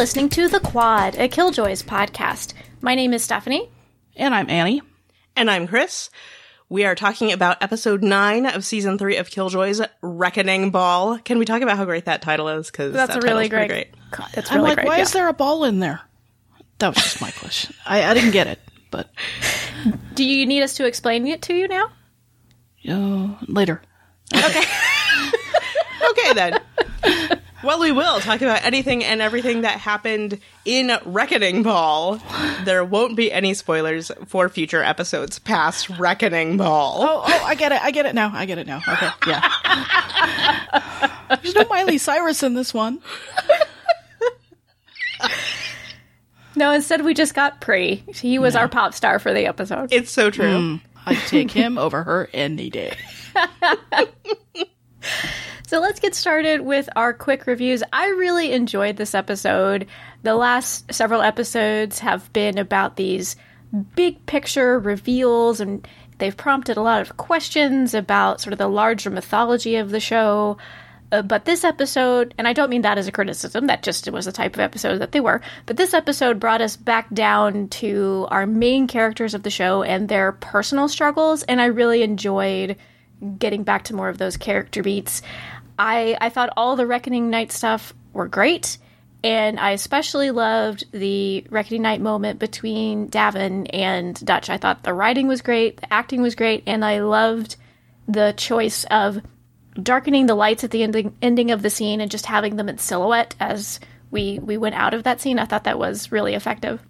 listening to The Quad, a Killjoys podcast. My name is Stephanie. And I'm Annie. And I'm Chris. We are talking about episode nine of season three of Killjoys Reckoning Ball. Can we talk about how great that title is? Because that's that a really great. great. That's really I'm like, great. why yeah. is there a ball in there? That was just my question. I, I didn't get it, but Do you need us to explain it to you now? uh, later. Okay. Okay then. Well, we will talk about anything and everything that happened in Reckoning Ball. There won't be any spoilers for future episodes past Reckoning Ball. Oh, oh, I get it. I get it now. I get it now. Okay, yeah. There's no Miley Cyrus in this one. no, instead we just got Pree. He was our pop star for the episode. It's so true. Hmm. I'd take him over her any day. So let's get started with our quick reviews. I really enjoyed this episode. The last several episodes have been about these big picture reveals, and they've prompted a lot of questions about sort of the larger mythology of the show. Uh, but this episode, and I don't mean that as a criticism, that just was the type of episode that they were, but this episode brought us back down to our main characters of the show and their personal struggles, and I really enjoyed getting back to more of those character beats. I I thought all the Reckoning Night stuff were great, and I especially loved the Reckoning Night moment between D'avin and Dutch. I thought the writing was great, the acting was great, and I loved the choice of darkening the lights at the ending ending of the scene and just having them in silhouette as we we went out of that scene. I thought that was really effective.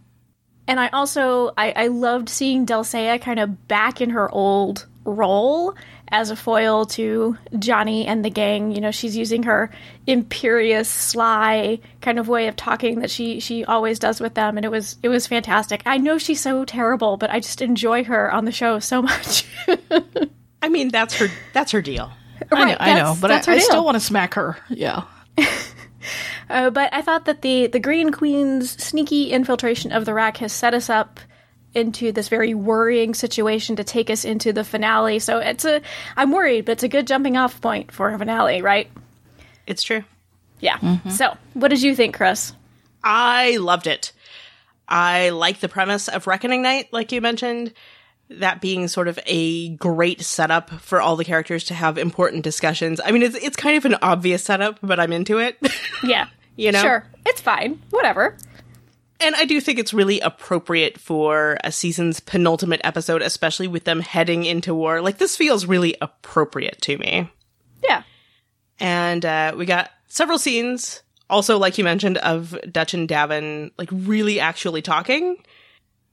And I also I, I loved seeing Delle Seyah kind of back in her old role as a foil to Johnny and the gang. You know, she's using her imperious, sly kind of way of talking that she she always does with them, and it was it was fantastic. I know she's so terrible, but I just enjoy her on the show so much. I mean, that's her. That's her deal. I know, I know but I, I still want to smack her. Yeah. Uh, but I thought that the the Green Queen's sneaky infiltration of the RAC has set us up into this very worrying situation to take us into the finale. So it's a I'm worried, but it's a good jumping off point for a finale, right? It's true. Yeah. Mm-hmm. So, what did you think, Chris? I loved it. I like the premise of Reckoning Night, like you mentioned, that being sort of a great setup for all the characters to have important discussions. I mean, it's it's kind of an obvious setup, but I'm into it. Yeah. You know? Sure. It's fine. Whatever. And I do think it's really appropriate for a season's penultimate episode, especially with them heading into war. Like this feels really appropriate to me. Yeah. and uh, we got several scenes also like you mentioned of dutch and davin like really actually talking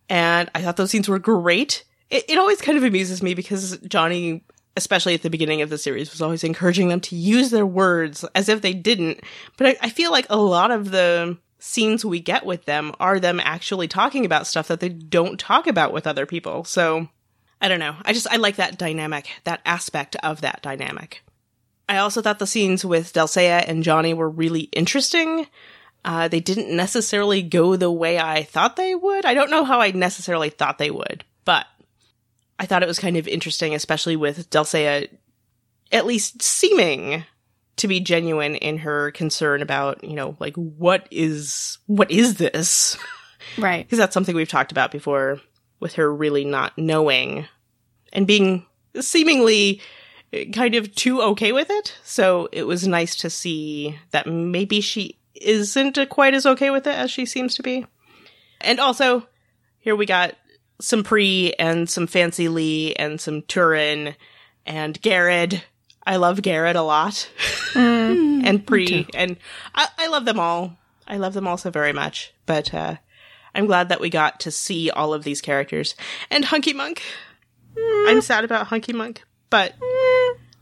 and i thought those scenes were great it, it always kind of amuses me because johnny especially at the beginning of the series was always encouraging them to use their words as if they didn't but I, I feel like a lot of the scenes we get with them are them actually talking about stuff that they don't talk about with other people so i don't know i just i like that dynamic that aspect of that dynamic I also thought the scenes with Delle Seyah and Johnny were really interesting. Uh, they didn't necessarily go the way I thought they would. I don't know how I necessarily thought they would, but I thought it was kind of interesting, especially with Delle Seyah at least seeming to be genuine in her concern about, you know, like what is what is this? Right. because that's something we've talked about before with her really not knowing and being seemingly kind of too okay with it. So it was nice to see that maybe she isn't quite as okay with it as she seems to be. And also, here we got some Pree and some Fancy Lee and some Turin and Garrett. I love Garrett a lot. Mm. and Pree. And I, I love them all. I love them all so very much. But uh, I'm glad that we got to see all of these characters. And Hunky Monk. Mm. I'm sad about Hunky Monk, but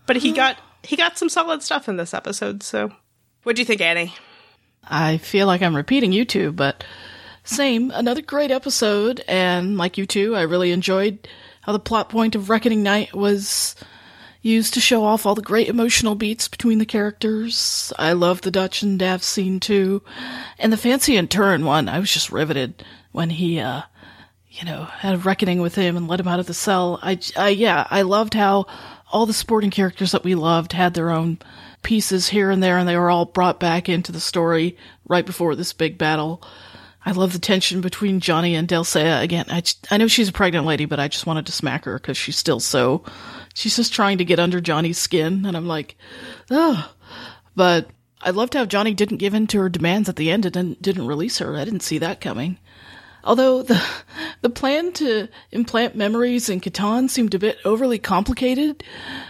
but he mm. got he got some solid stuff in this episode. So, what do you think, Annie? I feel like I'm repeating you two, but same. Another great episode, and like you two, I really enjoyed how the plot point of Reckoning Night was used to show off all the great emotional beats between the characters. I love the Dutch and Dav scene too, and the Fancy and Turin one. I was just riveted when he, uh, you know, had a reckoning with him and let him out of the cell. I, I yeah, I loved how all the sporting characters that we loved had their own pieces here and there, and they were all brought back into the story right before this big battle. I love the tension between Johnny and Delle again. I, I know she's a pregnant lady, but I just wanted to smack her because she's still so. She's just trying to get under Johnny's skin, and I'm like, oh. But I loved how Johnny didn't give in to her demands at the end and didn't, didn't release her. I didn't see that coming. Although the the plan to implant memories in Catan seemed a bit overly complicated,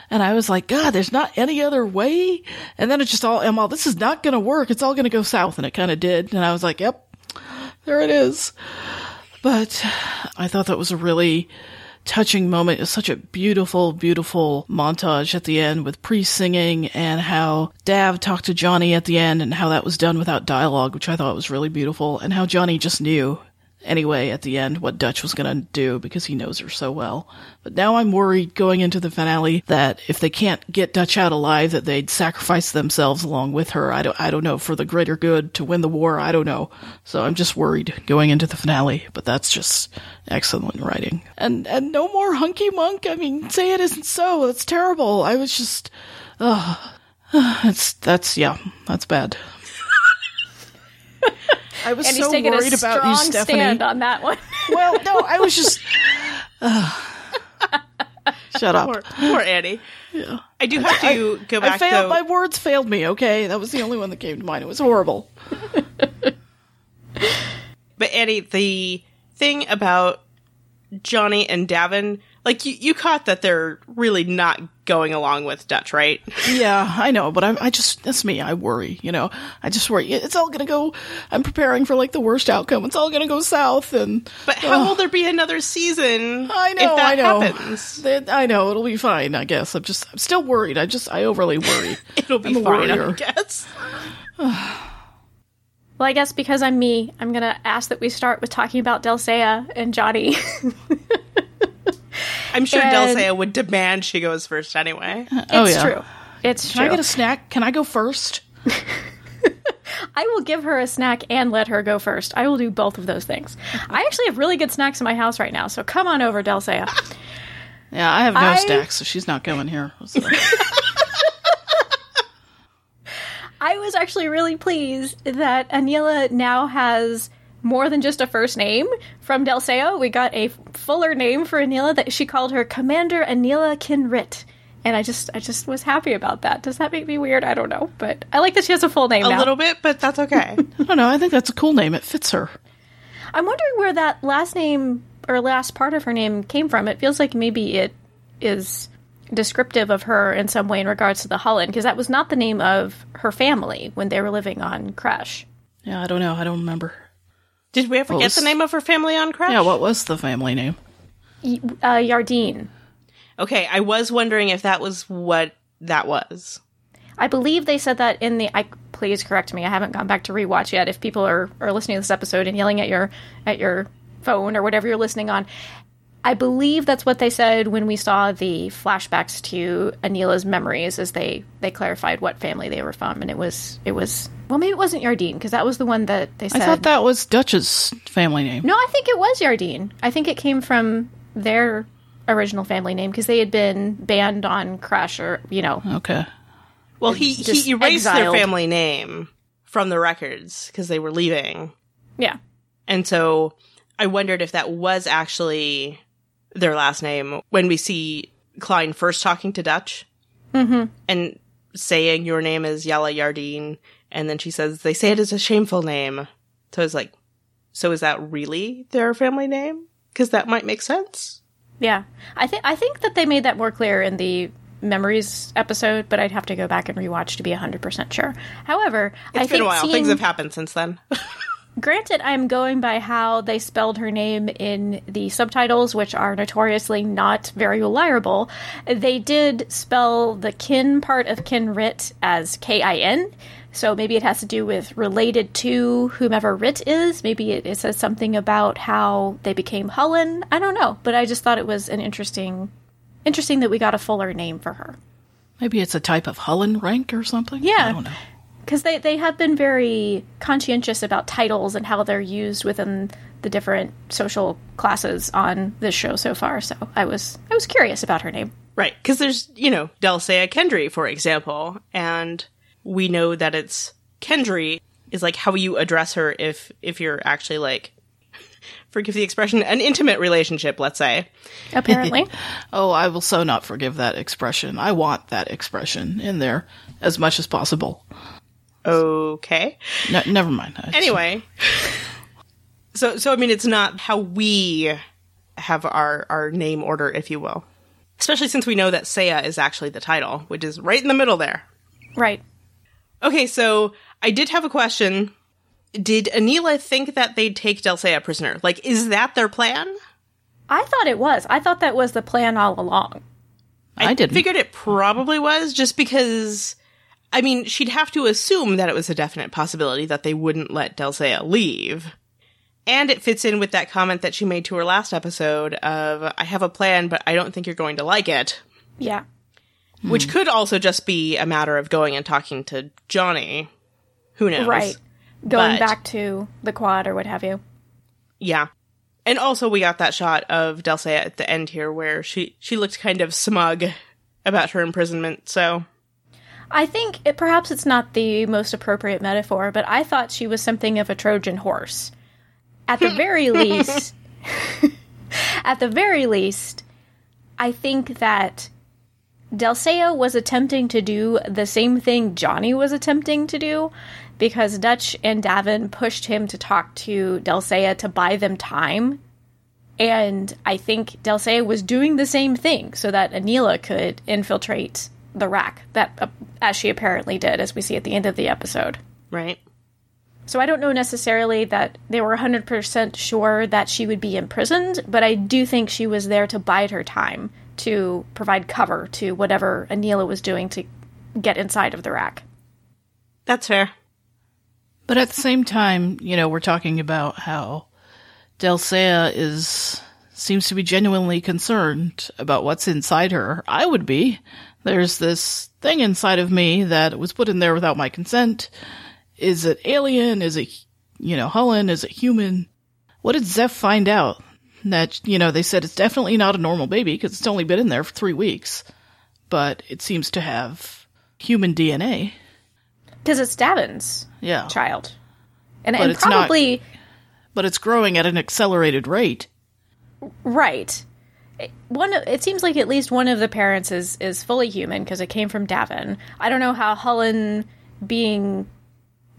and I was like, God, there's not any other way. And then it just all, I'm all, this is not going to work. It's all going to go south, and it kind of did. And I was like, Yep, there it is. But I thought that was a really touching moment. It's such a beautiful, beautiful montage at the end with Priest singing and how Dav talked to Johnny at the end and how that was done without dialogue, which I thought was really beautiful, and how Johnny just knew anyway at the end what Dutch was going to do because he knows her so well. But now I'm worried going into the finale that if they can't get Dutch out alive that they'd sacrifice themselves along with her. I don't I don't know for the greater good to win the war. I don't know. So I'm just worried going into the finale, but that's just excellent writing. And and no more hunky monk. I mean, say it isn't so. That's terrible. I was just uh, it's that's yeah, that's bad. I was and so worried a about you, Stephanie. stand on that one. Well, no, I was just. Shut up. Poor, poor Annie. Yeah. I do have to go back I failed. though. My words failed me. Okay, that was the only one that came to mind. It was horrible. But Annie, the thing about Johnny and D'avin, like you, you caught that they're really not going along with Dutch, right? Yeah, I know, but I, I just that's me. I worry. You know, I just worry. It's all gonna go. I'm preparing for like the worst outcome. It's all gonna go south, and But how will there be another season I know. if that I know. happens? That- I know it'll be fine. I guess. I'm just. I'm still worried. I just. I overly worry. It'll be I'm fine, I guess. Well, I guess because I'm me, I'm gonna ask that we start with talking about Delle Seyah and Johnny. I'm sure And- Delle Seyah would demand she goes first anyway. Oh, it's Oh, yeah. true. It's Can true. I get a snack? Can I go first? I will give her a snack and let her go first. I will do both of those things. I actually have really good snacks in my house right now, so come on over, Delle Seyah. Yeah, I have no I- stacks, so she's not going here. So- I was actually really pleased that Aneela now has more than just a first name from Delle Seyah. We got a fuller name for Aneela that she called her Commander Aneela Kinrit. And I just I just was happy about that. Does that make me weird? I don't know. But I like that she has a full name A now. little bit, but that's okay. I don't know. I think that's a cool name. It fits her. I'm wondering where that last name or last part of her name came from. It feels like maybe it is descriptive of her in some way in regards to the Hullen, because that was not the name of her family when they were living on Crash. Yeah, I don't know. I don't remember. Did we ever What get was- the name of her family on Crash? Yeah, what was the family name? Y- Uh, Yardeen. Okay, I was wondering if that was what that was. I believe they said that in the. I please correct me. I haven't gone back to rewatch yet. If people are, are listening to this episode and yelling at your at your phone or whatever you're listening on, I believe that's what they said when we saw the flashbacks to Aneela's memories, as they they clarified what family they were from, and it was it was well maybe it wasn't Yardeen because that was the one that they said I thought that was Dutch's family name. no, I think it was Yardeen. I think it came from their original family name because they had been banned on Crash or you know Okay. Well, he he erased their family name from the records because they were leaving, yeah. and so I wondered if that was actually their last name when we see Khlyen first talking to Dutch mm-hmm. and saying your name is Yala Yardeen, and then she says they say it is a shameful name. So I was like, so is that really their family name? Because that might make sense. Yeah, I think I think that they made that more clear in the memories episode, but I'd have to go back and rewatch to be hundred percent sure. However, I It's think been a while. seeing- Things have happened since then. granted, I'm going by how they spelled her name in the subtitles, which are notoriously not very reliable. They did spell the kin part of Kinrit as K I N. So maybe it has to do with related to whomever Rit is. Maybe it, it says something about how they became Hullen. I don't know, but I just thought it was an interesting, interesting that we got a fuller name for her. Maybe it's a type of Hullen rank or something? Yeah. I don't know. Because they, they have been very conscientious about titles and how they're used within the different social classes on this show so far. So I was I was curious about her name. Right, because there's, you know, Delle Seyah Kendry, for example, and we know that it's Kendry is like how you address her if if you're actually like forgive the expression, an intimate relationship, let's say. Apparently. Oh, I will so not forgive that expression. I want that expression in there as much as possible. Okay. No, never mind. I- Anyway. So so I mean it's not how we have our our name order, if you will. Especially since we know that Seyah is actually the title, which is right in the middle there. right. Okay, so I did have a question. Did Aneela think that they'd take Delle Seyah prisoner? Like, is that their plan? I thought it was. I thought that was the plan all along. I didn't. Figured it probably was just because. I mean, she'd have to assume that it was a definite possibility that they wouldn't let Delle Seyah leave. And it fits in with that comment that she made to her last episode of, I have a plan, but I don't think you're going to like it. Yeah. Which could also just be a matter of going and talking to Johnny. Who knows? Right. Going But- back to the quad or what have you. Yeah. And also we got that shot of Delle Seyah at the end here where she she looked kind of smug about her imprisonment. So I think it, perhaps it's not the most appropriate metaphor, but I thought she was something of a Trojan horse. At the very least, at the very least, I think that Delle Seyah was attempting to do the same thing Johnny was attempting to do because Dutch and D'avin pushed him to talk to Delle Seyah to buy them time. And I think Delle Seyah was doing the same thing so that Aneela could infiltrate the RAC, that uh, as she apparently did, as we see at the end of the episode. right. So I don't know necessarily that they were 100% sure that she would be imprisoned, but I do think she was there to bide her time to provide cover to whatever Aneela was doing to get inside of the RAC. That's fair. But at the same time, you know, we're talking about how Delle Seyah is seems to be genuinely concerned about what's inside her. I would be. There's this thing inside of me that was put in there without my consent. Is it alien? Is it, you know, Hullen? Is it human? What did Zeph find out? That, you know, they said it's definitely not a normal baby because it's only been in there for three weeks, but it seems to have human DNA. Because it's D'avin's Yeah. child. And, But and it's not- probably, But it's growing at an accelerated rate. right. It- One, it seems like at least one of the parents is is fully human because it came from D'avin. I don't know how Hullen being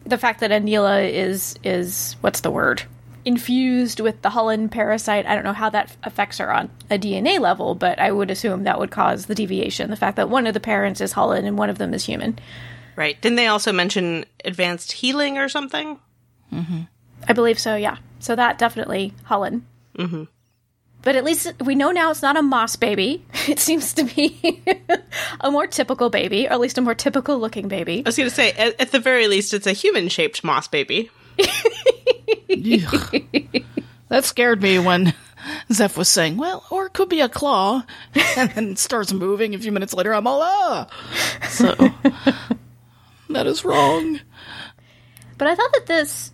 the fact that Aneela is is what's the word infused with the Hullen parasite. I don't know how that affects her on a DNA level, but I would assume that would cause the deviation. The fact that one of the parents is Hullen and one of them is human. Right. Didn't they also mention advanced healing or something? I believe so. Yeah. So that definitely Hullen. Mm-hmm. But at least we know now it's not a moss baby. It seems to be a more typical baby, or at least a more typical looking baby. I was going to say, at, at the very least, it's a human shaped moss baby. That scared me when Zeph was saying, well, or it could be a claw, and then it starts moving. A few minutes later, I'm all, ah! So, that is wrong. But I thought that this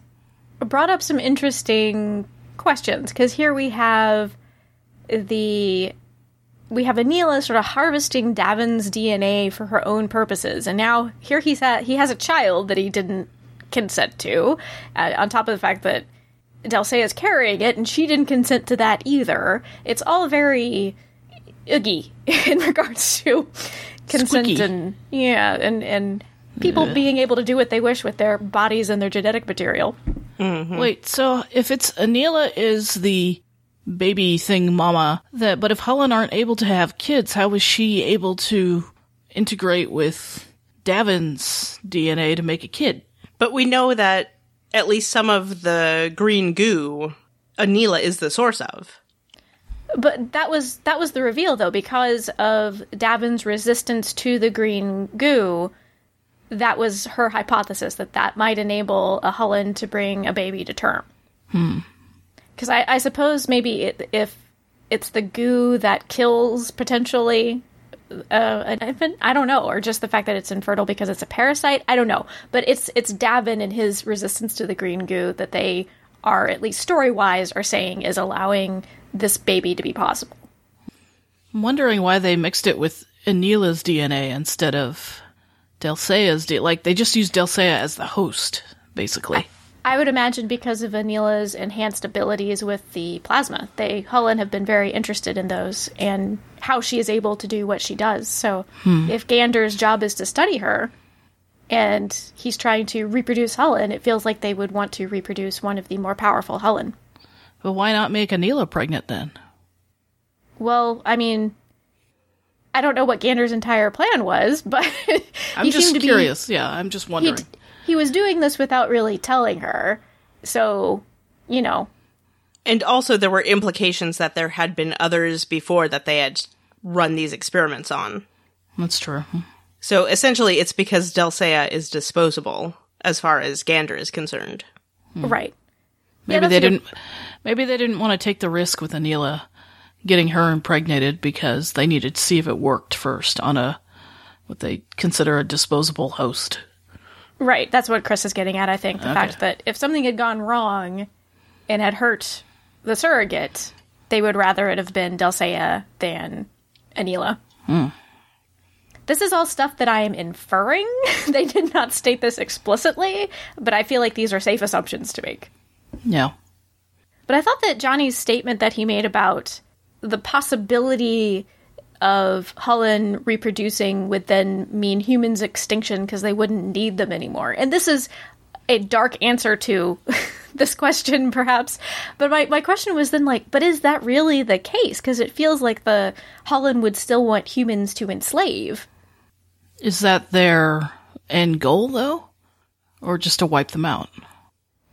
brought up some interesting questions because here we have the we have Aneela sort of harvesting D'avin's DNA for her own purposes, and now here he's at, he has a child that he didn't consent to. Uh, on top of the fact that Delle Seyah is carrying it, and she didn't consent to that either. It's all very oogie in regards to consent Squeaky. and yeah, and and people being able to do what they wish with their bodies and their genetic material. Wait, so if it's Anila is the baby thing mama, that but if Hullen aren't able to have kids, how was she able to integrate with D'avin's DNA to make a kid? But we know that at least some of the green goo, Aneela is the source of. But that was that was the reveal though because of D'avin's resistance to the green goo. That was her hypothesis that that might enable a Hullen to bring a baby to term. Hmm. Because I, I suppose maybe it, if it's the goo that kills potentially uh, an infant, I don't know, or just the fact that it's infertile because it's a parasite, I don't know. But it's it's D'avin and his resistance to the green goo that they are at least story wise are saying is allowing this baby to be possible. I'm wondering why they mixed it with Aneela's DNA instead of Delle Seyah's DNA. Like, they just used Delle Seyah as the host, basically. I would imagine because of Aneela's enhanced abilities with the plasma. They Hullen have been very interested in those and how she is able to do what she does. So hmm. if Gander's job is to study her and he's trying to reproduce Hullen, it feels like they would want to reproduce one of the more powerful Hullen. But why not make Aneela pregnant then? Well, I mean, I don't know what Gander's entire plan was, but I'm just to be- curious. yeah, I'm just wondering. He was doing this without really telling her. So, you know, And also, there were implications that there had been others before that they had run these experiments on. That's true. So essentially, it's because Delle Seyah is disposable as far as Gander is concerned. right. Maybe that's they didn't. Maybe they didn't want to take the risk with Aneela getting her impregnated because they needed to see if it worked first on a what they consider a disposable host. Right. That's what Chris is getting at, I think. The fact that if something had gone wrong and had hurt the surrogate, they would rather it have been Delle Seyah than Aneela. Hmm. This is all stuff that I am inferring. they did not state this explicitly, but I feel like these are safe assumptions to make. Yeah. But I thought that Johnny's statement that he made about the possibility of Hullen reproducing would then mean humans' extinction because they wouldn't need them anymore. And this is a dark answer to this question, perhaps. But my, my question was then like, but is that really the case? Because it feels like the Hullen would still want humans to enslave. Is that their end goal though, or just to wipe them out?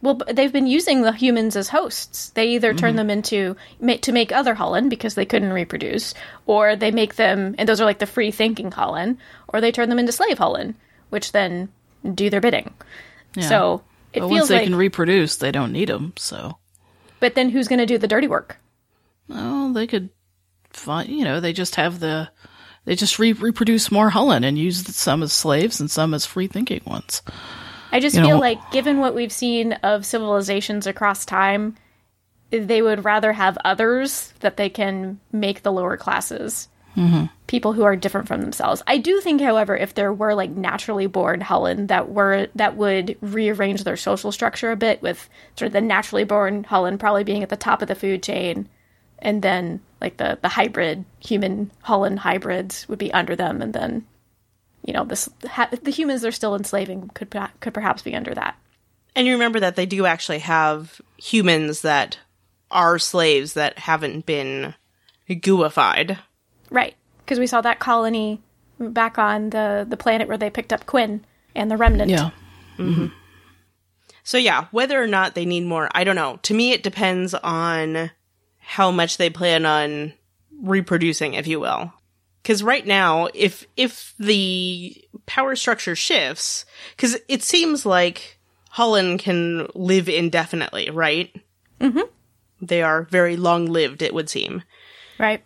Well, they've been using the humans as hosts. They either turn mm-hmm. them into ma- to make other Hullen because they couldn't reproduce, or they make them, and those are like the free thinking Hullen, or they turn them into slave Hullen, which then do their bidding. So it But once they like, can reproduce, they don't need them. So, but then who's going to do the dirty work? well, they could find. You know, they just have the. They just re- reproduce more Hullen and use some as slaves and some as free thinking ones. I just You feel know- like, given what we've seen of civilizations across time, they would rather have others that they can make the lower classes. Mm-hmm. People who are different from themselves. I do think, however, if there were like naturally born Hullen that were that would rearrange their social structure a bit, with sort of the naturally born Hullen probably being at the top of the food chain, and then like the the hybrid human Hullen hybrids would be under them, and then you know this ha- the humans they're still enslaving could could perhaps be under that. And you remember that they do actually have humans that are slaves that haven't been gooified. Right, because we saw that colony back on the the planet where they picked up Quinn and the remnant. Yeah. Mm-hmm. So yeah, whether or not they need more, I don't know. To me, it depends on how much they plan on reproducing, if you will. Because right now, if if the power structure shifts, because it seems like Hullen can live indefinitely, right? Mm-hmm. They are very long lived, it would seem. Right.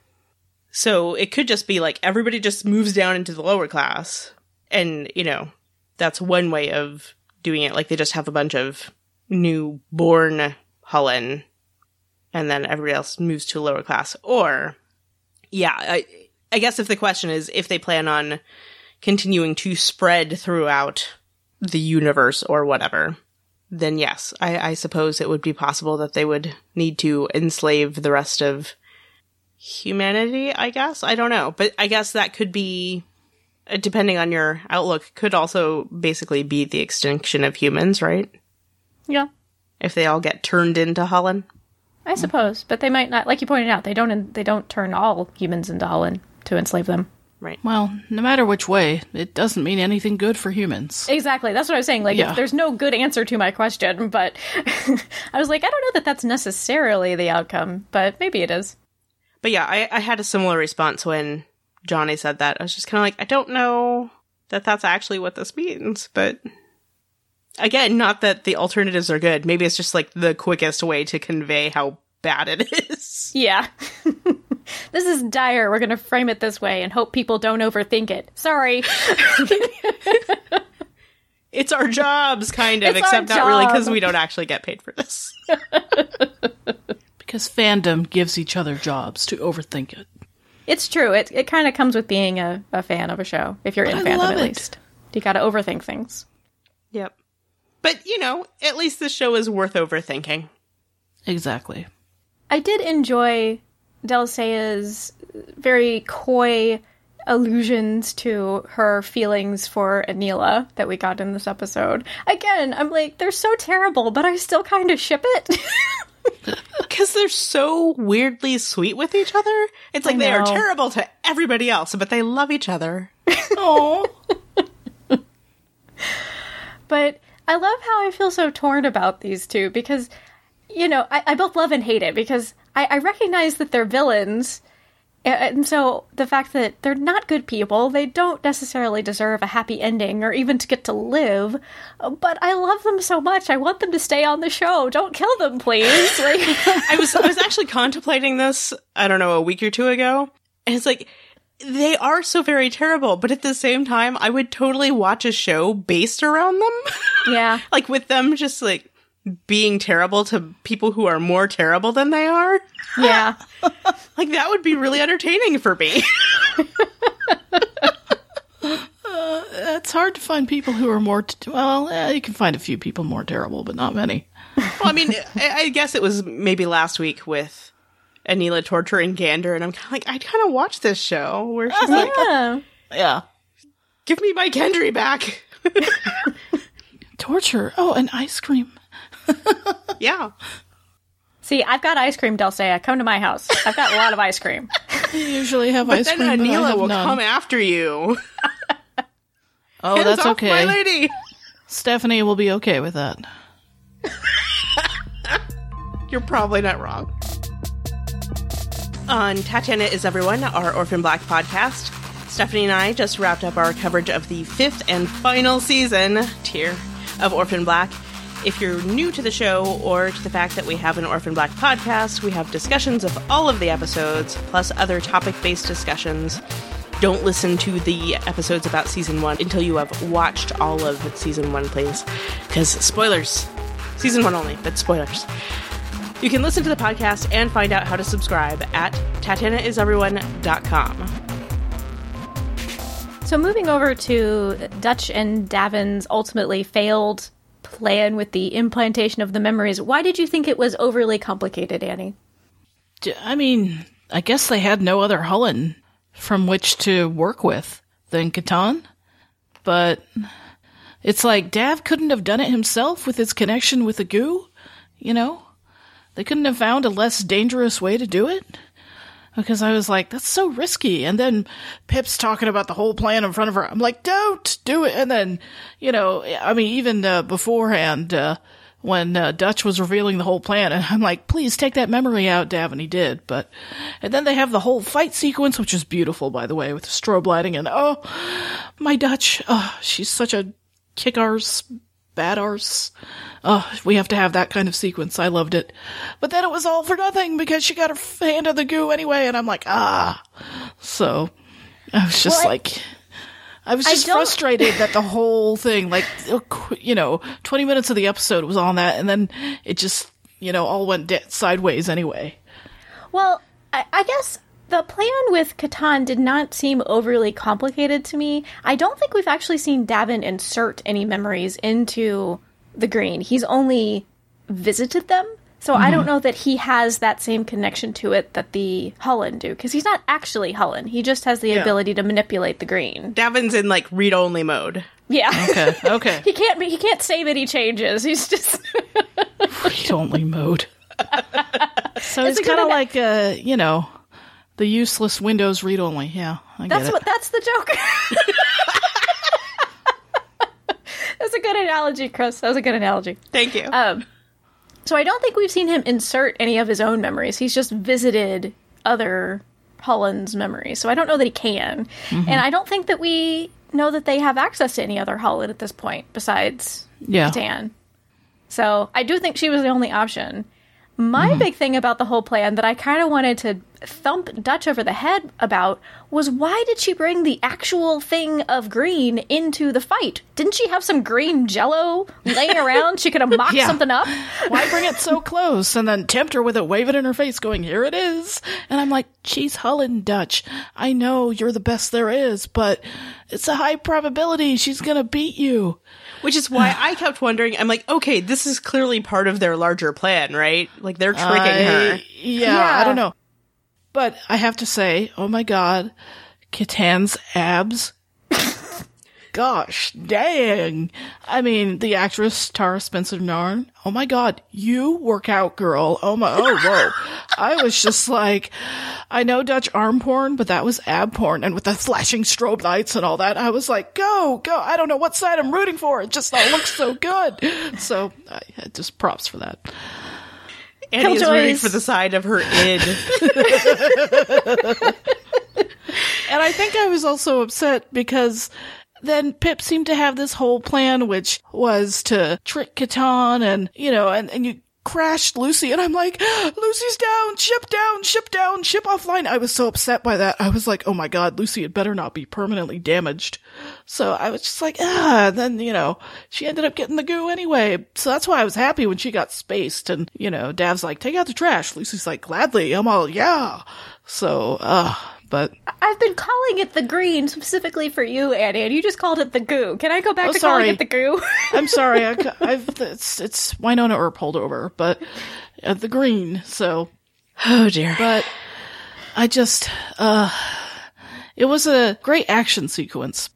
So it could just be like everybody just moves down into the lower class. And, you know, that's one way of doing it. Like they just have a bunch of new born Hullen and then everybody else moves to a lower class. Or, yeah, I, I guess if the question is if they plan on continuing to spread throughout the universe or whatever, then yes, I, I suppose it would be possible that they would need to enslave the rest of humanity, I guess. I don't know. But I guess that could be, uh, depending on your outlook, could also basically be the extinction of humans, right? Yeah. If they all get turned into Hullen. I suppose, but they might not. Like you pointed out, they don't. They don't turn all humans into Hullen to enslave them. Right. Well, no matter which way, it doesn't mean anything good for humans. Exactly. That's what I was saying. Like, Yeah. there's no good answer to my question, but I was like, I don't know that that's necessarily the outcome, but maybe it is. But yeah, I, I had a similar response when Johnny said that. I was just kind of like, I don't know that that's actually what this means. But again, not that the alternatives are good. Maybe it's just like the quickest way to convey how bad it is. Yeah. this is dire. We're going to frame it this way and hope people don't overthink it. Sorry. It's our jobs, kind of, It's except not really because we don't actually get paid for this. Because fandom gives each other jobs to overthink it. It's true. It it kind of comes with being a, a fan of a show. If you're in I fandom, love at it. least you got to overthink things. Yep. But, you know, at least the show is worth overthinking. Exactly. I did enjoy Delle Seyah's very coy allusions to her feelings for Aneela that we got in this episode. Again, I'm like, they're so terrible, but I still kind of ship it. Because they're so weirdly sweet with each other. It's like they are terrible to everybody else, but they love each other. Oh, but I love how I feel so torn about these two because, you know, I, I both love and hate it because I, I recognize that they're villains. And so the fact that they're not good people, they don't necessarily deserve a happy ending or even to get to live. But I love them so much. I want them to stay on the show. Don't kill them, please. Like, I was I was actually contemplating this, I don't know, a week or two ago. And it's like they are so very terrible, but at the same time, I would totally watch a show based around them. yeah. like with them just like being terrible to people who are more terrible than they are. Yeah. Like that would be really entertaining for me. it's hard to find people who are more. T- well, eh, you can find a few people more terrible, but not many. well, I mean, I, I guess it was maybe last week with Aneela torturing Gander, and I'm kind of like, I'd kind of watch this show where she's like, Yeah. Yeah. "Give me my Kendry back." Torture. Oh, and ice cream. yeah, See, I've got ice cream, Delle Seyah. Come to my house. I've got a lot of ice cream. I usually have ice then cream, but I Aneela have will none. come after you. oh, Hands that's off okay. my lady. Stephanie will be okay with that. You're probably not wrong. On Tatiana is Everyone, our Orphan Black podcast, Stephanie and I just wrapped up our coverage of the fifth and final season tier of Orphan Black. If you're new to the show or to the fact that we have an Orphan Black podcast, we have discussions of all of the episodes, plus other topic based discussions. Don't listen to the episodes about season one until you have watched all of season one, please. Because spoilers. Season one only, but spoilers. You can listen to the podcast and find out how to subscribe at tatianaiseveryone.com. So moving over to Dutch and D'avin's ultimately failed plan with the implantation of the memories, why did you think it was overly complicated, Annie? I mean, I guess they had no other Hullen from which to work with than Catan. But it's like Dav couldn't have done it himself with his connection with the goo, you know? They couldn't have found a less dangerous way to do it? Because I was like, that's so risky. And then Pip's talking about the whole plan in front of her. I'm like, don't do it. And then, you know, I mean, even uh, beforehand, uh, when uh, Dutch was revealing the whole plan, and I'm like, please take that memory out, Dav, and he did. But, and then they have the whole fight sequence, which is beautiful, by the way, with the strobe lighting, and oh, my Dutch, oh, she's such a kick arse, bad arse. Oh, we have to have that kind of sequence. I loved it. But then it was all for nothing because she got her hand in the goo anyway, and I'm like, ah. So, I was just Well, like, I was just don't- frustrated that the whole thing, like, you know, 20 minutes of the episode was on that, and then it just, you know, all went de- sideways anyway. Well, I, I guess the plan with Catan did not seem overly complicated to me. I don't think we've actually seen D'avin insert any memories into the green. He's only visited them. So I don't mm-hmm. know that he has that same connection to it that the Hullen do, because he's not actually Hullen. He just has the Yeah. ability to manipulate the green. D'avin's in like read only mode. Yeah. Okay, okay. he can't he can't save any changes. He's just Read only mode. so It's it's kind of like, a you know, the useless Windows read only. Yeah, I That's get it. what that's the joke. that's a good analogy, Chris. That was a good analogy. Thank you. Um, so I don't think we've seen him insert any of his own memories. He's just visited other Hullen's memories. So I don't know that he can, and I don't think that we know that they have access to any other Hullen at this point besides yeah. Catan. So I do think she was the only option. My mm-hmm. big thing about the whole plan that I kind of wanted to thump Dutch over the head about was why did she bring the actual thing of green into the fight? Didn't she have some green jello laying around? She could have mocked Yeah. something up. Why bring it so close and then tempt her with it, wave it in her face, going, here it is. And I'm like, she's Hullen Dutch. I know you're the best there is, but it's a high probability she's gonna beat you. Which is why I kept wondering. I'm like, okay, this is clearly part of their larger plan, right? Like they're tricking her. Yeah, Yeah. I don't know. But I have to say, oh my god, Katan's abs. Gosh, dang. I mean, the actress Tara Spencer Nairn. Oh my god, you work out, girl. Oh my, oh whoa. I was just like, I know Dutch arm porn, but that was ab porn. And with the flashing strobe lights and all that, I was like, go, go. I don't know what side I'm rooting for. It just all looks so good. So, I just props for that. Annie is rooting for the side of her id. And I think I was also upset because then Pip seemed to have this whole plan, which was to trick Catan and, you know, and, and you crashed Lucy. And I'm like, Lucy's down, ship down, ship down, ship offline. I was so upset by that. I was like, oh my God, Lucy had better not be permanently damaged. So I was just like, ah, then, you know, she ended up getting the goo anyway. So that's why I was happy when she got spaced. And, you know, Dav's like, take out the trash. Lucy's like, gladly. I'm all, yeah. So, uh, but I've been calling it the green specifically for you, Annie, and you just called it the goo. Can I go back Oh, to sorry. calling it the goo? I'm sorry. I, have it's it's Wynonna Earp holdover, but uh, the green. So, Oh dear. but I just uh, it was a great action sequence.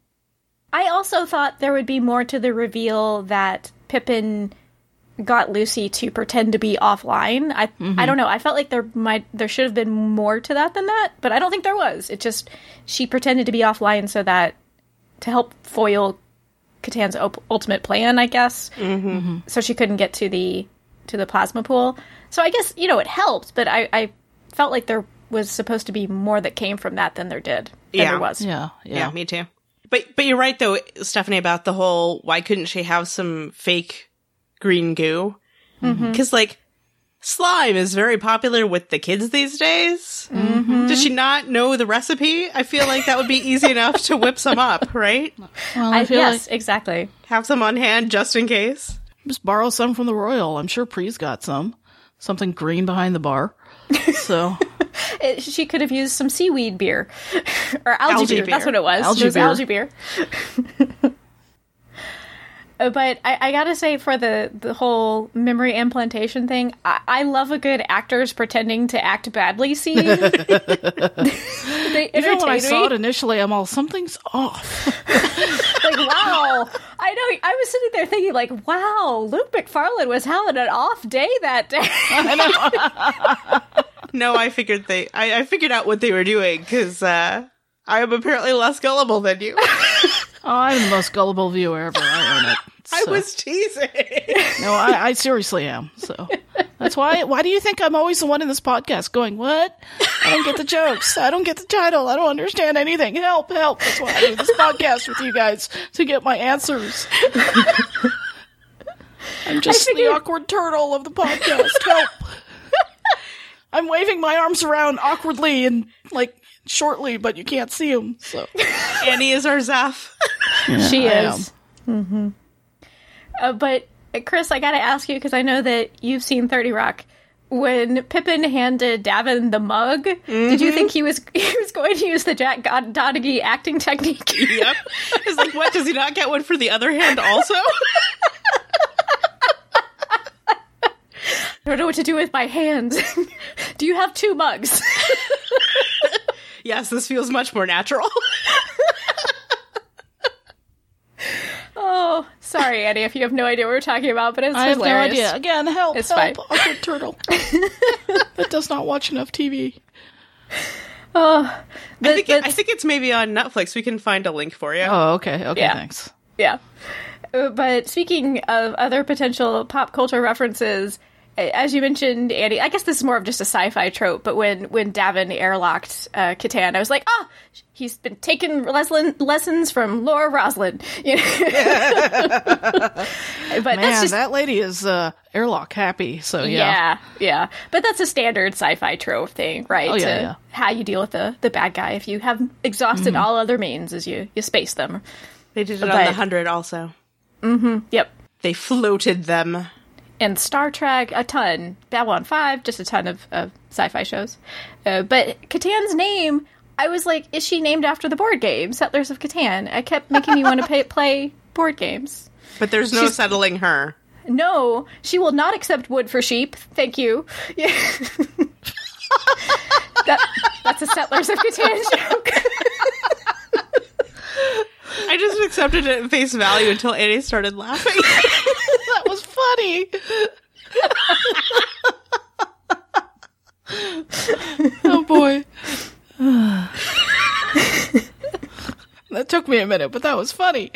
I also thought there would be more to the reveal that Pippin got Lucy to pretend to be offline. I I don't know. I felt like there might there should have been more to that than that, but I don't think there was. It just she pretended to be offline so that to help foil Catan's op- ultimate plan, I guess. Mm-hmm. So she couldn't get to the to the plasma pool. So I guess you know it helped, but I I felt like there was supposed to be more that came from that than there did. Than Yeah. there was. Yeah, yeah. yeah. me too. But but you're right though, Stephanie, about the whole why couldn't she have some fake green goo? Mm-hmm. Because like slime is very popular with the kids these days. Mm-hmm. Does she not know the recipe? I feel like that would be easy enough to whip some up, right? Well, I, I feel yes, like exactly. Have some on hand just in case. just borrow some from the Royal. I'm sure Pree's got some. Something green behind the bar. So It, she could have used some seaweed beer or algae, Algae beer. That's what it was. Algae it was beer. algae beer. Uh, but I, I gotta say, for the the whole memory implantation thing, I, I love a good actors pretending to act badly scene. they even entertain when I me. saw it initially, I'm all something's off. like, wow. I know. I was sitting there thinking, like, wow, Luke McFarlane was having an off day that day. No, I figured they. I, I figured out what they were doing because uh, I am apparently less gullible than you. I'm the most gullible viewer ever. I own it. I was teasing. No, I, I seriously am. So that's why. Why do you think I'm always the one in this podcast going, "What? I don't get the jokes. I don't get the title. I don't understand anything. Help! Help!" That's why I do this podcast with you guys to get my answers. I'm just the awkward turtle of the podcast. Help! I'm waving my arms around awkwardly and like shortly, but you can't see him. So Annie is our Zeph. she I is. Mm-hmm. Uh, but uh, Chris, I gotta ask you because I know that you've seen Thirty Rock. When Pippin handed D'avin the mug, did you think he was he was going to use the Jack God- Donaghy acting technique? Yep. It's like, what? Does he not get one for the other hand also? I don't know what to do with my hands. do you have two mugs? Yes, this feels much more natural. oh, sorry, Annie, if you have no idea what we're talking about, but it's I have no idea. Again, help! It's help! fine. Awkward turtle that does not watch enough TV. I think, it, That's- I think it's maybe on Netflix. We can find a link for you. Oh, okay. Okay, Yeah. thanks. Yeah. Uh, But speaking of other potential pop culture references, as you mentioned, Andy, I guess this is more of just a sci-fi trope. But when when D'avin airlocked uh, Catan, I was like, ah, oh, he's been taking leslin- lessons from Laura Roslin. You know? but Man, that's just that lady is uh, airlock happy. So yeah. yeah, yeah. But that's a standard sci-fi trope thing, right? Oh, yeah, to yeah. How you deal with the the bad guy if you have exhausted Mm-hmm. all other means, as you you space them. They did it on the hundred also. Yep. They floated them. And Star Trek a ton, Babylon Five, just a ton of, of sci-fi shows. Uh, but Catan's name, I was like, is she named after the board game Settlers of Catan? I kept making me want to pay, play board games. But there's no She's- settling her. No, she will not accept wood for sheep. Thank you. Yeah. that, that's a Settlers of Catan joke. I just accepted it at face value until Annie started laughing. that was funny. oh boy. that took me a minute, but that was funny.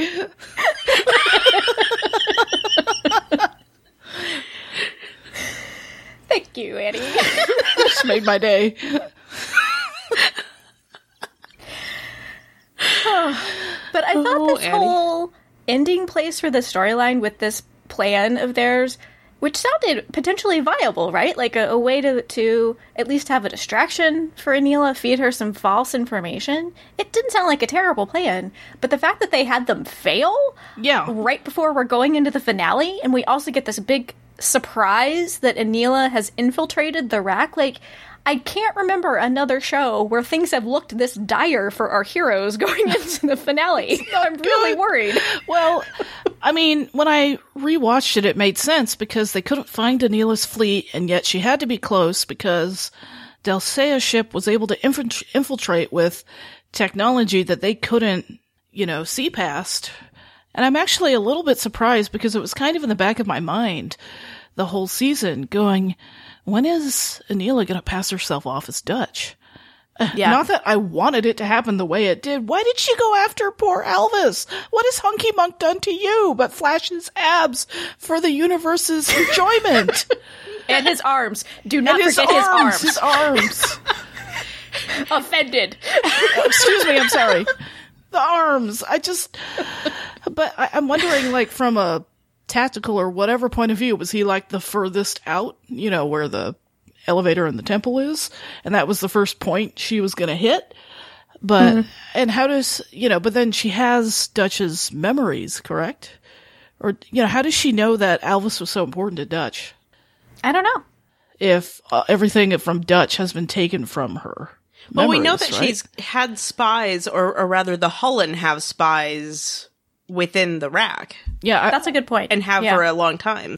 Thank you, Annie. Just made my day. But I thought Oh, this Annie. whole ending place for the storyline with this plan of theirs, which sounded potentially viable, right? Like a, a way to to at least have a distraction for Aneela, feed her some false information. It didn't sound like a terrible plan, but the fact that they had them fail Yeah. right before we're going into the finale, and we also get this big surprise that Aneela has infiltrated the RAC, like. I can't remember another show where things have looked this dire for our heroes going into the finale. I'm really worried. Well, I mean, when I rewatched it, it made sense because they couldn't find Aneela's fleet, and yet she had to be close because Delle Seyah's ship was able to infil- infiltrate with technology that they couldn't, you know, see past. And I'm actually a little bit surprised because it was kind of in the back of my mind the whole season going, when is Aneela going to pass herself off as Dutch? Yeah. Not that I wanted it to happen the way it did. Why did she go after poor Alvis? What has Hunky Monk done to you but flash his abs for the universe's enjoyment? and his arms. Do not his forget his arms, arms. his arms. Offended. Excuse me, I'm sorry. The arms. I just, but I, I'm wondering, like, from a tactical or whatever point of view, was he like the furthest out, you know, where the elevator in the temple is? And that was the first point she was going to hit? But, and how does, you know, but then she has Dutch's memories, correct? Or, you know, how does she know that Alvis was so important to Dutch I don't know. if uh, everything from Dutch has been taken from her? Well, we know that right? she's had spies, or, or rather, the Hullen have spies within the RAC yeah, I, That's a good point. and have Yeah. for a long time.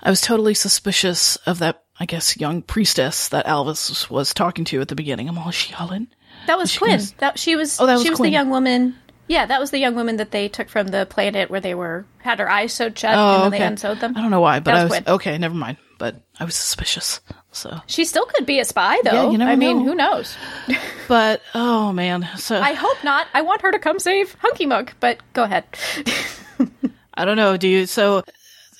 I was totally suspicious of that, I guess, young priestess that Alvis was talking to at the beginning. I'm all, is she Hullen? That was She Quinn. was- That she was. Oh, that was she was Quinn. the young woman. Yeah, that was the young woman that they took from the planet where they were had her eyes sewed shut Oh, and then oh, okay. they unsewed them. I don't know why, but That I was was, Quinn. okay, never mind. But I was suspicious. So, She still could be a spy, though. Yeah, you never I mean, who knows? but, oh man. So, I hope not. I want her to come save Hunky Monk, but go ahead. I don't know. Do you, so,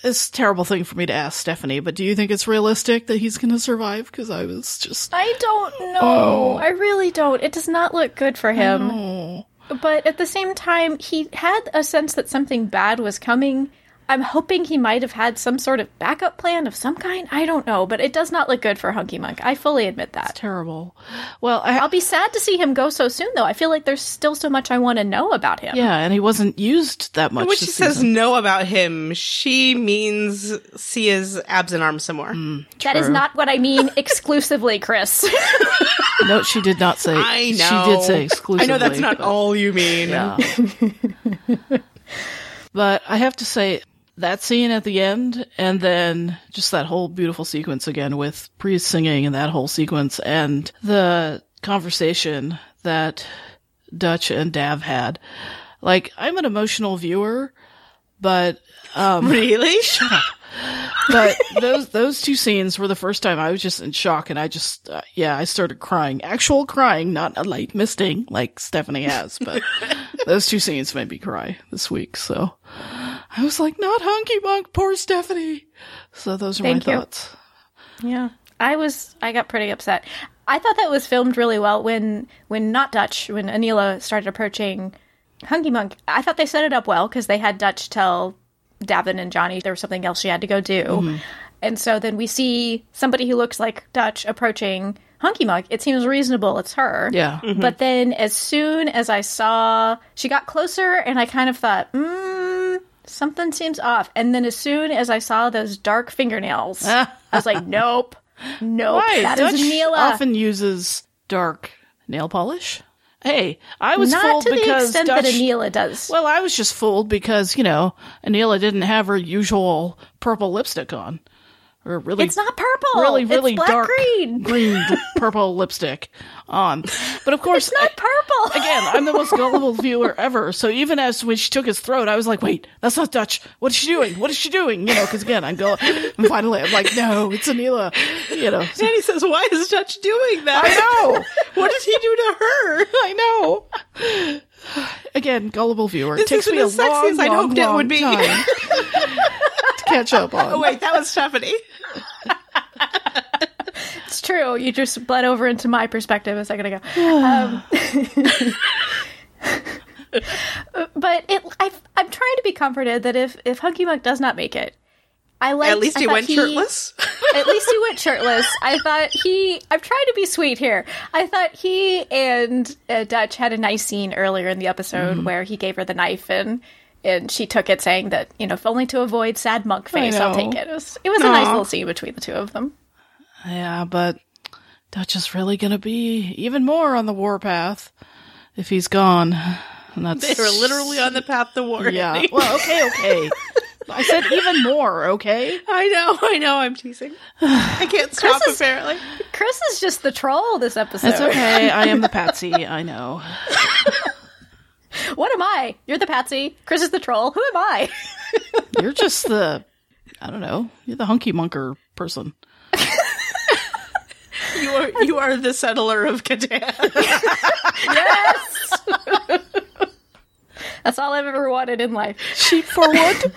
it's a terrible thing for me to ask Stephanie, but do you think it's realistic that he's going to survive? Because I was just, I don't know. Oh. I really don't. It does not look good for him. oh, But at the same time, he had a sense that something bad was coming. I'm hoping he might have had some sort of backup plan of some kind. I don't know, but it does not look good for Hunky Monk. I fully admit that. terrible. Well, I, I'll be sad to see him go so soon, though. I feel like there's still so much I want to know about him. yeah, and he wasn't used that much. When she this says season. no about him, she means see his abs and arms some more. Mm, that is not what I mean exclusively, Kris. no, she did not say, I know. she did say exclusively. I know that's not but- all you mean. Yeah. but I have to say that scene at the end and then just that whole beautiful sequence again with priest singing and that whole sequence and the conversation that Dutch and Dav had. Like I'm an emotional viewer, but Really? but those those two scenes were the first time I was just in shock, and I just uh, yeah I started crying, actual crying, not a light misting like Stephanie has, but those two scenes made me cry this week. So I was like, not Hunky Monk, poor Stephanie. So those are Thank my you. thoughts. Yeah. I was I got pretty upset. I thought that was filmed really well when when not Dutch, when Aneela started approaching Hunky Monk. I thought they set it up well because they had Dutch tell D'avin and Johnny there was something else she had to go do. And so then we see somebody who looks like Dutch approaching Hunky Monk. It seems reasonable it's her. Yeah. But then as soon as I saw she got closer and I kind of thought, mm, something seems off. And then as soon as I saw those dark fingernails, I was like, nope. Nope. Right. That Dutch is Neela. often uses dark nail polish. Hey, I was Not fooled to the because extent Dutch. that Aneela does. well, I was just fooled because you know Aneela didn't have her usual purple lipstick on, or really it's not purple. really It's really black dark green. green purple lipstick on. But of course, It's not purple. again, I'm the most gullible viewer ever. So even as when she took his throat, I was like, "Wait, that's not Dutch. What is she doing? What is she doing?" You know, because again, I'm going. And finally, I'm like, "No, it's Aneela." You know, so- Danny says, "Why is Dutch doing that? I know, what did he do to her?" I know. Again, gullible viewer. It This takes isn't me a as sexy long, as I'd long, hoped it would be. time to catch up on. Oh wait, that was Stephanie. It's true. You just bled over into my perspective a second ago. um, but it, I, I'm trying to be comforted that if if Hunky Monk does not make it, I like. At least I he thought went shirtless. At least he went shirtless. I thought he. I'm trying to be sweet here. I thought he and uh, Dutch had a nice scene earlier in the episode where he gave her the knife and. And she took it, saying that you know, if only to avoid sad monk face, I'll take it. It was, it was a nice little scene between the two of them. Yeah, but Dutch is really going to be even more on the warpath if he's gone. And that's They were literally on the path to war. yeah. Well, okay, okay. I said even more. Okay. I know, I know. I'm teasing. I can't stop. is- apparently, Kris is just the troll this episode. It's okay. I am the patsy. I know. What am I? You're the patsy. Kris is the troll. Who am I? You're just the I don't know. You're the hunky monker person. you are you are the settler of Catan. yes. That's all I've ever wanted in life. Sheep for wood.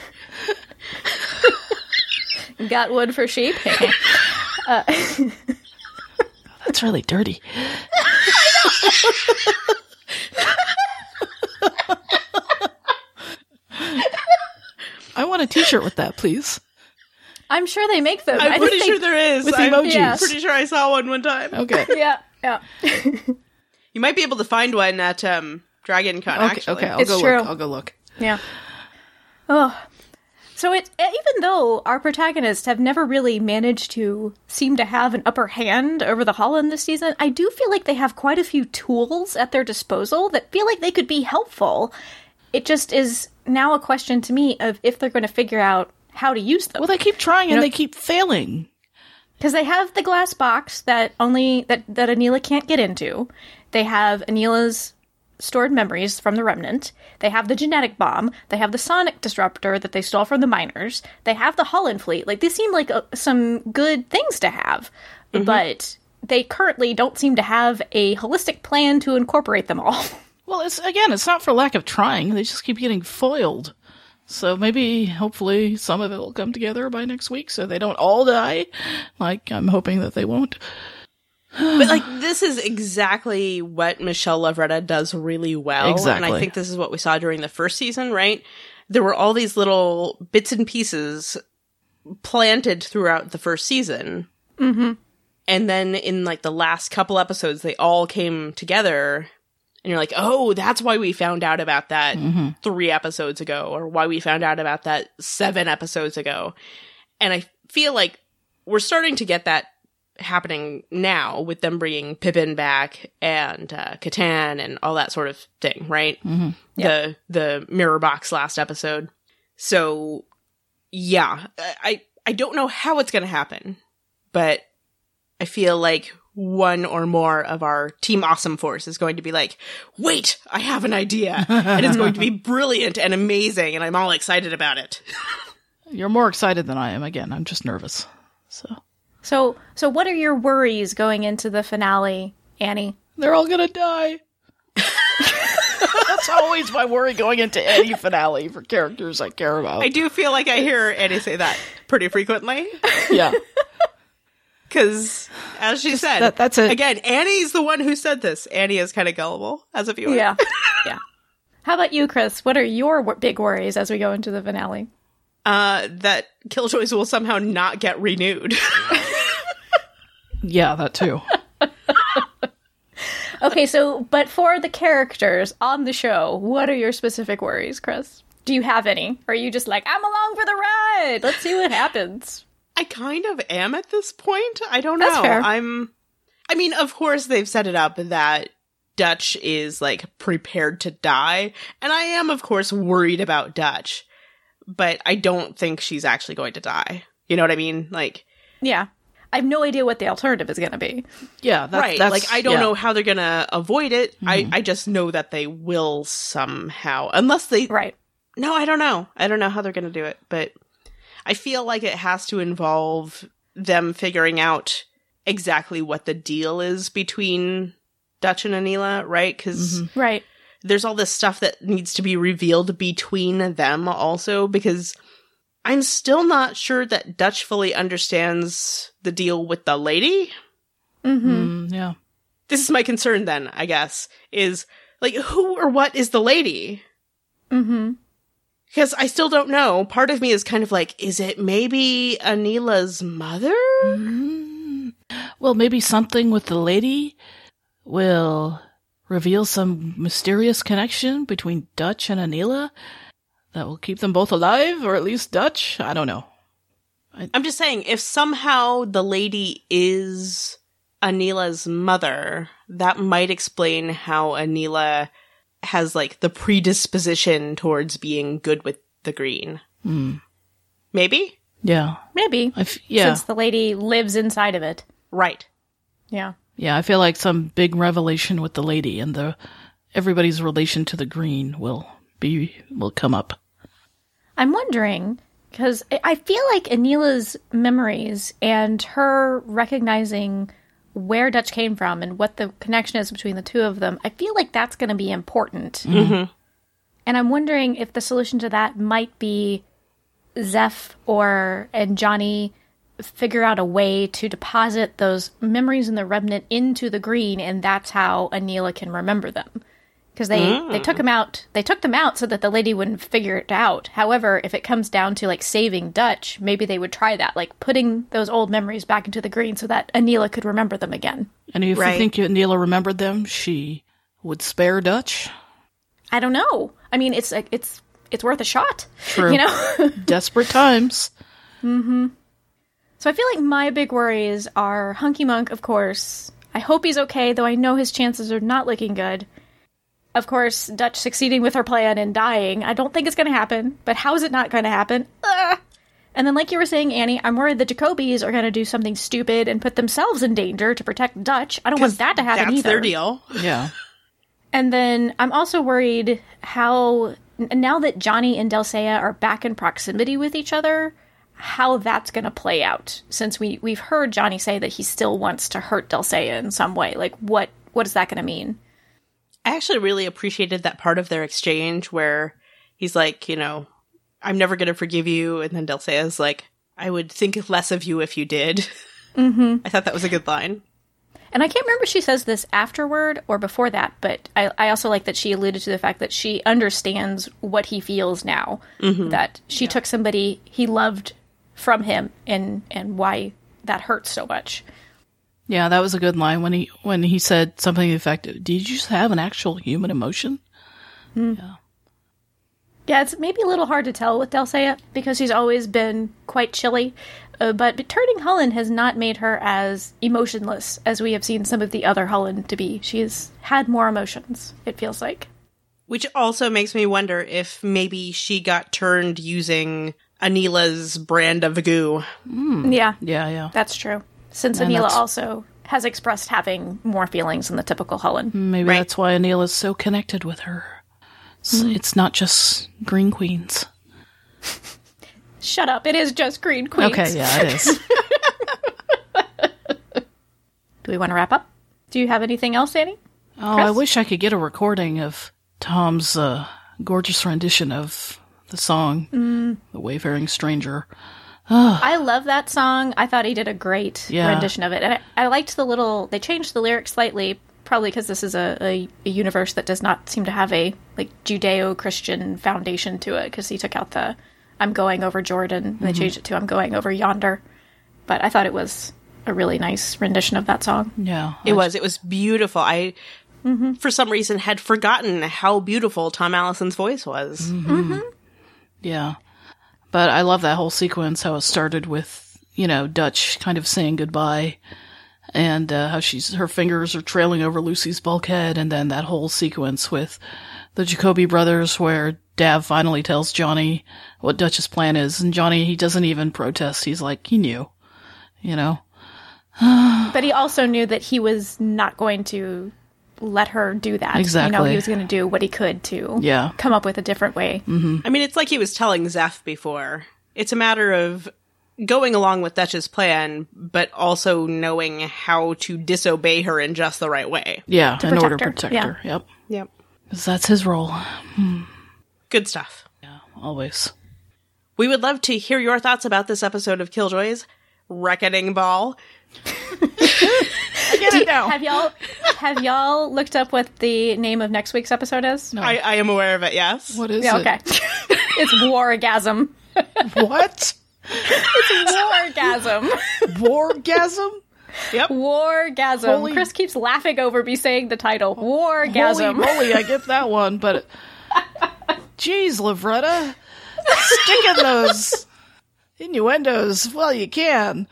Got wood for sheep. That's really dirty. I want a T-shirt with that, please. I'm sure they make them. I'm I pretty sure think- there is. With I'm emojis. pretty sure I saw one one time. Okay. Yeah, yeah. You might be able to find one at um, Dragon Con. Okay. actually, Okay. I'll It's go true. look. I'll go look. Yeah. Oh. So it even though our protagonists have never really managed to seem to have an upper hand over the Hullen this season, I do feel like they have quite a few tools at their disposal that feel like they could be helpful. It just is now a question to me of if they're going to figure out how to use them. Well, they keep trying and know- they keep failing. because they have the glass box that only that that Aneela can't get into. They have Aneela's stored memories from the remnant. They have the genetic bomb. They have the sonic disruptor that they stole from the miners. They have the Hullen fleet. Like these seem like uh, some good things to have, but they currently don't seem to have a holistic plan to incorporate them all. Well, it's again, it's not for lack of trying. They just keep getting foiled. So maybe, hopefully, some of it will come together by next week, so they don't all die. Like I'm hoping that they won't. But like this is exactly what Michelle Lovretta does really well, Exactly. and I think this is what we saw during the first season. Right, there were all these little bits and pieces planted throughout the first season, mm-hmm. and then in like the last couple episodes, they all came together. And you're like, oh, that's why we found out about that three episodes ago, or why we found out about that seven episodes ago. And I feel like we're starting to get that happening now with them bringing Pippin back and uh, Catan and all that sort of thing, right? Mm-hmm. The the mirror box last episode. So yeah, I I don't know how it's going to happen, but I feel like one or more of our Team Awesome Force is going to be like, wait, I have an idea, and it's going to be brilliant and amazing, and I'm all excited about it. You're more excited than I am. Again, I'm just nervous. So So, so what are your worries going into the finale, Annie? they're all gonna die. That's always my worry going into any finale for characters I care about. I do feel like I hear Annie say that pretty frequently. yeah. Because, as she said, That- that's it. Again, Annie's the one who said this. Annie is kind of gullible as a viewer. Yeah. yeah. How about you, Kris? What are your wor- big worries as we go into the finale? Uh, that Killjoys will somehow not get renewed. Yeah, that too. Okay, so, but for the characters on the show, what are your specific worries, Kris? Do you have any? Or are you just like, I'm along for the ride? Let's see what happens. I kind of am at this point. I don't know. That's fair. I'm. I mean, of course, they've set it up that Dutch is like prepared to die, and I am, of course, worried about Dutch, but I don't think she's actually going to die. You know what I mean? Like, Yeah. I have no idea what the alternative is going to be. Yeah, that's, right? That's, like, I don't yeah. know how they're gonna avoid it. I mm-hmm. I just know that they will somehow, unless they. Right. No, I don't know. I don't know how they're gonna do it, but I feel like it has to involve them figuring out exactly what the deal is between Dutch and Aneela, right? Because mm-hmm. Right. there's all this stuff that needs to be revealed between them also because I'm still not sure that Dutch fully understands the deal with the lady. Mm-hmm. Mm, yeah. This is my concern then, I guess, is like who or what is the lady? Mm-hmm. Because I still don't know. Part of me is kind of like, is it maybe Aneela's mother? Mm. Well, maybe something with the lady will reveal some mysterious connection between Dutch and Aneela that will keep them both alive, or at least Dutch. I don't know. I'm just saying, if somehow the lady is Aneela's mother, that might explain how Aneela has like the predisposition towards being good with the green. Hmm. Maybe? Yeah. Maybe. I f- yeah. Since the lady lives inside of it. Right. Yeah. yeah, I feel like some big revelation with the lady and the everybody's relation to the green will be will come up. I'm wondering because I feel like Aneela's memories and her recognizing where Dutch came from and what the connection is between the two of them, I feel like that's going to be important. Mm-hmm. Mm-hmm. And I'm wondering if the solution to that might be Zeph or and Johnny figure out a way to deposit those memories in the remnant into the green, and that's how Aneela can remember them. Because they, they took them out, they took them out so that the lady wouldn't figure it out. However, if it comes down to like saving Dutch, maybe they would try that, like putting those old memories back into the green so that Aneela could remember them again. And if Right. you think Neela remembered them, she would spare Dutch. I don't know. I mean, it's like it's it's worth a shot. True. You know. Desperate times. Hmm. So I feel like my big worries are Hunky Monk, of course. I hope he's okay, though I know his chances are not looking good. Of course, Dutch succeeding with her plan and dying. I don't think it's going to happen, but how is it not going to happen? Ugh. And then, like you were saying, Annie, I'm worried the Jacobys are going to do something stupid and put themselves in danger to protect Dutch. I don't want that to happen That's either. their deal. Yeah. And then I'm also worried how now that Johnny and Delle Seyah are back in proximity with each other, how that's going to play out. Since we we've heard Johnny say that he still wants to hurt Delle Seyah in some way. Like what what is that going to mean? I actually really appreciated that part of their exchange where he's like, you know, I'm never going to forgive you. And then Delle Seyah's like, I would think less of you if you did. Mm-hmm. I thought that was a good line. And I can't remember if she says this afterward or before that, but I, I also like that she alluded to the fact that she understands what he feels now. That she took somebody he loved from him and and why that hurts so much. Yeah, that was a good line when he when he said something to the effect of, Did you have an actual human emotion? Yeah, Yeah, it's maybe a little hard to tell with Delle Seyah because she's always been quite chilly. Uh, but turning Hullen has not made her as emotionless as we have seen some of the other Hullen to be. She's had more emotions, it feels like. Which also makes me wonder if maybe she got turned using Aneela's brand of goo. Yeah, Yeah, yeah. that's true. Since And Aneela also has expressed having more feelings than the typical Hullen. Maybe Right. that's why Aneela is so connected with her. It's, it's not just Green Queens. Shut up, it is just Green Queens. Okay, yeah, it is. Do we want to wrap up? Do you have anything else, Annie? oh, I wish I could get a recording of Tom's uh, gorgeous rendition of the song, The Wayfaring Stranger. Ah. I love that song. I thought he did a great Yeah. rendition of it, and I, I liked the little. They changed the lyrics slightly, probably because this is a, a, a universe that does not seem to have a like Judeo-Christian foundation to it. Because he took out the "I'm going over Jordan," and they mm-hmm. changed it to "I'm going over yonder." But I thought it was a really nice rendition of that song. Yeah. It was. It was beautiful. I, mm-hmm. for some reason, had forgotten how beautiful Thom Allison's voice was. Mm-hmm. Yeah. But I love that whole sequence, how it started with, you know, Dutch kind of saying goodbye and uh, how she's, her fingers are trailing over Lucy's bulkhead. And then that whole sequence with the Jacoby brothers where Dav finally tells Johnny what Dutch's plan is. And Johnny, he doesn't even protest. He's like, he knew, you know? But he also knew that he was not going to let her do that. You know, Exactly. he was going to do what he could to Yeah. come up with a different way. Mm-hmm. I mean, it's like he was telling Zeph before. It's a matter of going along with Dutch's plan, but also knowing how to disobey her in just the right way. Yeah. in order to protect her, protect yeah. her. Yep. Yep. 'Cause that's his role. Hmm. Good stuff. Yeah, always. We would love to hear your thoughts about this episode of Killjoys Reckoning Ball. Get it now. Have y'all have y'all looked up what the name of next week's episode is? I, I am aware of it, yes. What is it? Yeah, it? okay. it's wargasm. What? It's wargasm. Wargasm? Yep. Wargasm. Holy- Kris keeps laughing over me saying the title. Wargasm. Holy moly, I get that one, but jeez, Lovretta, stick in those innuendos while you can.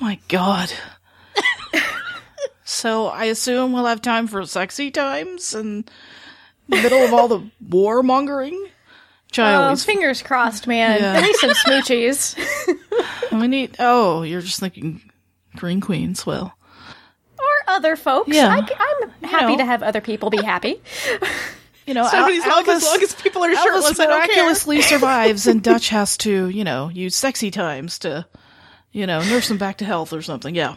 Oh my god. so I assume we'll have time for sexy times in the middle of all the war mongering. I Oh, always fingers crossed, man. Yeah. At least some smoochies. we need. Oh, you're just thinking Green Queens. Well, or other folks. Yeah. I, am happy know. to have other people be happy. you know, So Al- as, long, as long as people are shirtless, Alvis I don't care. miraculously survives, and Dutch has to, you know, use sexy times to, you know, nurse him back to health or something. Yeah.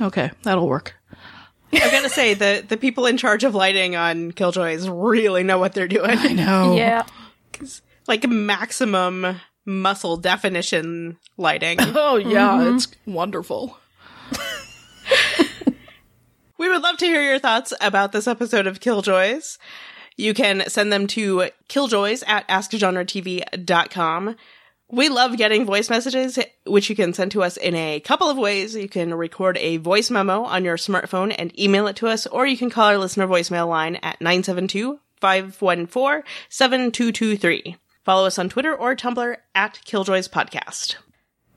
Okay, that'll work. I gotta say, the, the people in charge of lighting on Killjoys really know what they're doing. I know. Yeah. like maximum muscle definition lighting. Oh yeah, Mm-hmm. it's wonderful. we would love to hear your thoughts about this episode of Killjoys. You can send them to killjoys at askgenretv.com. We love getting voice messages, which you can send to us in a couple of ways. You can record a voice memo on your smartphone and email it to us, or you can call our listener voicemail line at 972 514 7223. Follow us on Twitter or Tumblr at Killjoys Podcast.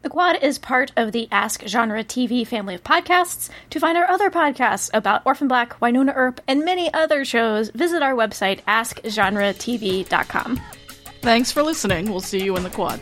The Quad is part of the Ask Genre TV family of podcasts. To find our other podcasts about Orphan Black, Wynonna Earp, and many other shows, visit our website, askgenretv.com. Thanks for listening. We'll see you in the quad.